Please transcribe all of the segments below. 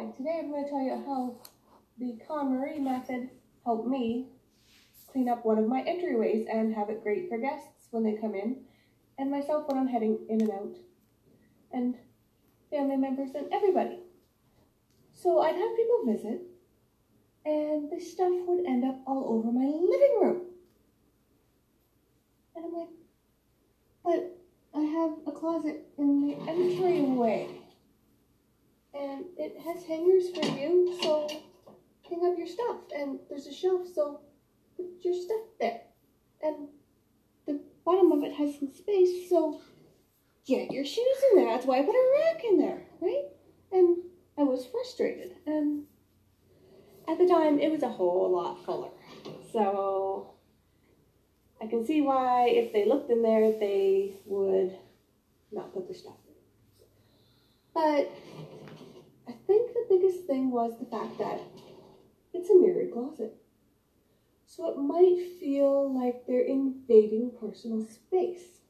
Hi, today I'm going to tell you how the KonMari method helped me clean up one of my entryways and have it great for guests when they come in and myself when I'm heading in and out and family members and everybody. So I'd have people visit and the stuff would end up all over my living room. And I'm like, but I have a closet in the entryway and it has hangers for you, so hang up your stuff. And there's a shelf, so put your stuff there. And the bottom of it has some space, so get your shoes in there. That's why I put a rack in there, right? And I was frustrated. And at the time, it was a whole lot fuller. So I can see why, if they looked in there, they would not put their stuff in. But think the biggest thing was the fact that it's a mirrored closet. So it might feel like they're invading personal space.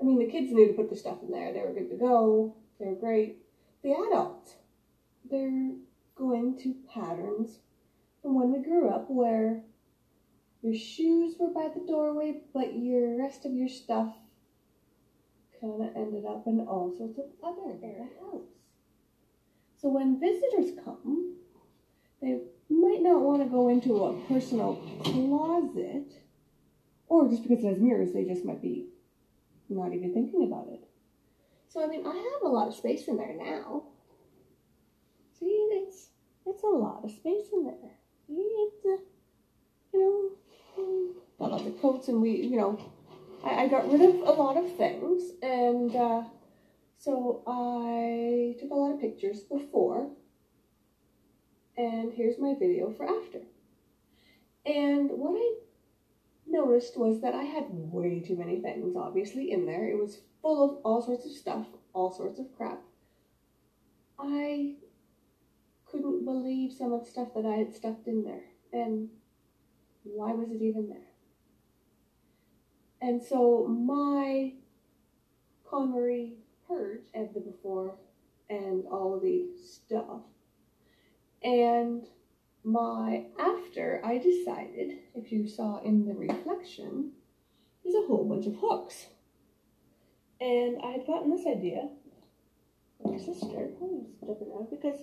I mean, the kids knew to put their stuff in there. They were good to go. They were great. The adults, they're going to patterns from when we grew up where your shoes were by the doorway, but your rest of your stuff kind of ended up in all sorts of other house. So when visitors come, they might not want to go into a personal closet, or just because it has mirrors, they just might be not even thinking about it. So I mean, I have a lot of space in there now. See, it's it's a lot of space in there. It's you know, got lots of coats, and we, you know, I, I got rid of a lot of things, and. Uh, so I took a lot of pictures before, and here's my video for after. And what I noticed was that I had way too many things, obviously, in there. It was full of all sorts of stuff, all sorts of crap. I couldn't believe some of the stuff that I had stuffed in there. And why was it even there? And so my KonMari purge of the before and all of the stuff. And my after, I decided, if you saw in the reflection, is a whole bunch of hooks. And I had gotten this idea from my sister, oh, out, because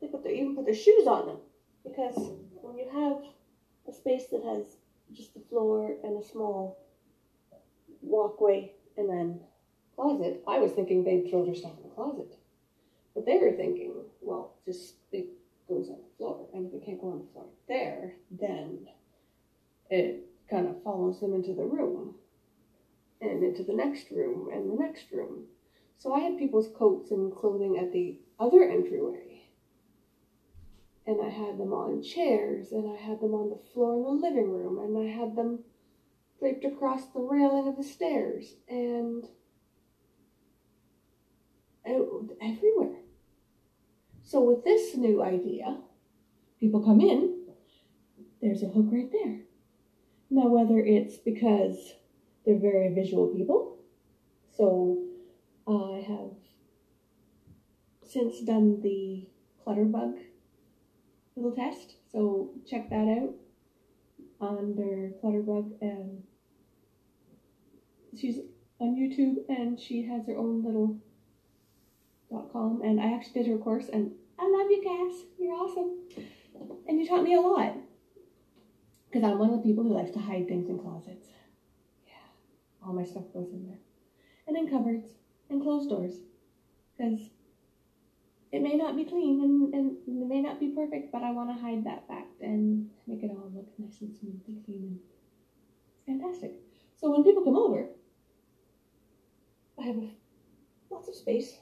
they put their, even put their shoes on them. Because when you have a space that has just the floor and a small walkway and then closet, I was thinking they'd throw their stuff in the closet. But they were thinking, well, just it goes on the floor. And if it can't go on the floor there, then it kind of follows them into the room and into the next room and the next room. So I had people's coats and clothing at the other entryway. And I had them on chairs and I had them on the floor in the living room and I had them draped across the railing of the stairs and Oh, everywhere. So with this new idea, people come in, there's a hook right there. Now, whether it's because they're very visual people, so I have since done the Clutterbug little test, so check that out under Clutterbug and she's on YouTube and she has her own little com, and I actually did her course, and I love you, Cass. You're awesome. And you taught me a lot. Because I'm one of the people who likes to hide things in closets. Yeah, all my stuff goes in there. And in cupboards and closed doors. Because it may not be clean and, and it may not be perfect, but I want to hide that fact and make it all look nice and smooth and clean and fantastic. So when people come over, I have lots of space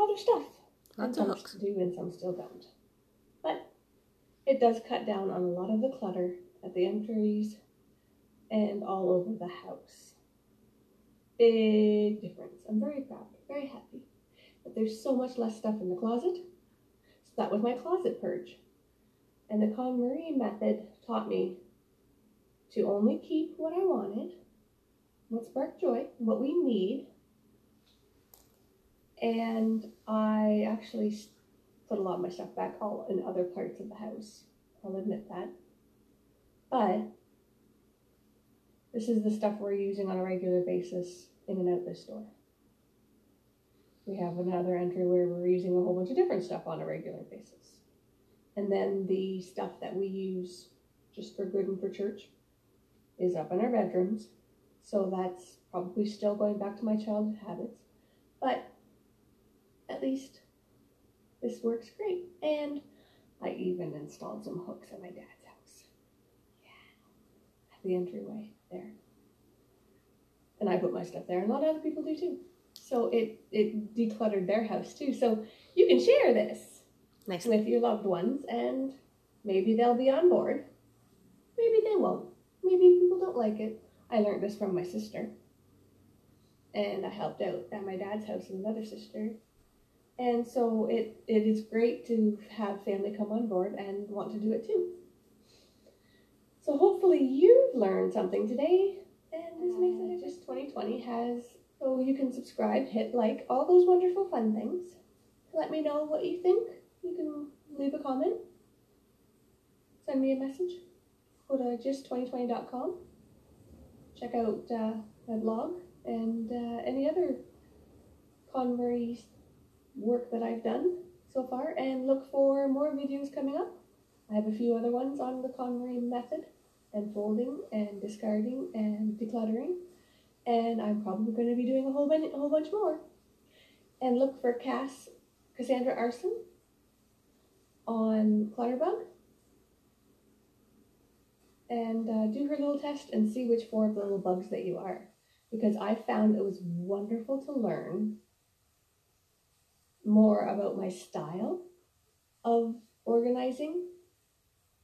for them to put all their stuff. Lots and of hooks. do and some still don't. But it does cut down on a lot of the clutter at the entries and all over the house. Big difference. I'm very proud, very happy. But there's so much less stuff in the closet. So that was my closet purge. And the KonMari method taught me to only keep what I wanted, what sparked joy, what we need, And I actually put a lot of my stuff back all in other parts of the house. I'll admit that. But this is the stuff we're using on a regular basis in and out this door. We have another entry where we're using a whole bunch of different stuff on a regular basis. And then the stuff that we use just for good and for church is up in our bedrooms. So that's probably still going back to my childhood habits. But at least this works great. And I even installed some hooks at my dad's house. Yeah. At the entryway there. And I put my stuff there, and a lot of other people do too. So it, it decluttered their house too. So you can share this nice. with your loved ones, and maybe they'll be on board. Maybe they won't. Maybe people don't like it. I learned this from my sister. And I helped out at my dad's house with another sister. And so it, it is great to have family come on board and want to do it too. So hopefully you've learned something today. And this makes it just 2020 has, so you can subscribe, hit like, all those wonderful fun things. Let me know what you think. You can leave a comment, send me a message. Go to just2020.com. Check out uh, my blog and uh, any other KonMari work that I've done so far and look for more videos coming up. I have a few other ones on the KonMari method and folding and discarding and decluttering and I'm probably going to be doing a whole, a whole bunch more. And look for Cass Cassandra Aarssen on Clutterbug and uh, do her little test and see which four of the little bugs that you are because I found it was wonderful to learn more about my style of organizing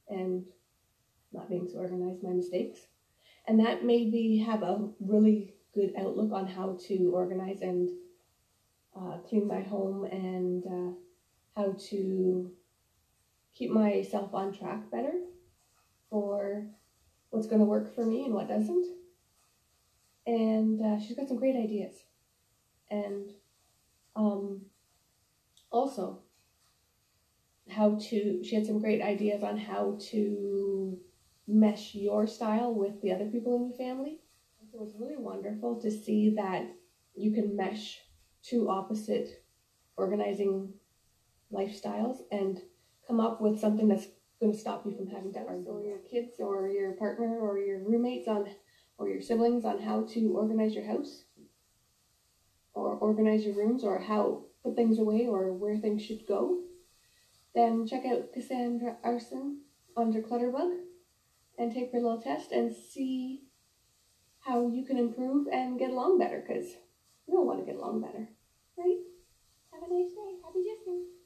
and not being so organized, my mistakes. And that made me have a really good outlook on how to organize and uh, clean my home and uh, how to keep myself on track better for what's going to work for me and what doesn't and uh, she's got some great ideas. And um, also, how to, she had some great ideas on how to mesh your style with the other people in your family. It was really wonderful to see that you can mesh two opposite organizing lifestyles and come up with something that's going to stop you from having to argue your kids or your partner or your roommates on or your siblings on how to organize your house or organize your rooms or how put things away or where things should go, then check out Cassandra Aarssen under Clutterbug and take her little test and see how you can improve and get along better because we all want to get along better, right? Have a nice day. Happy Disney.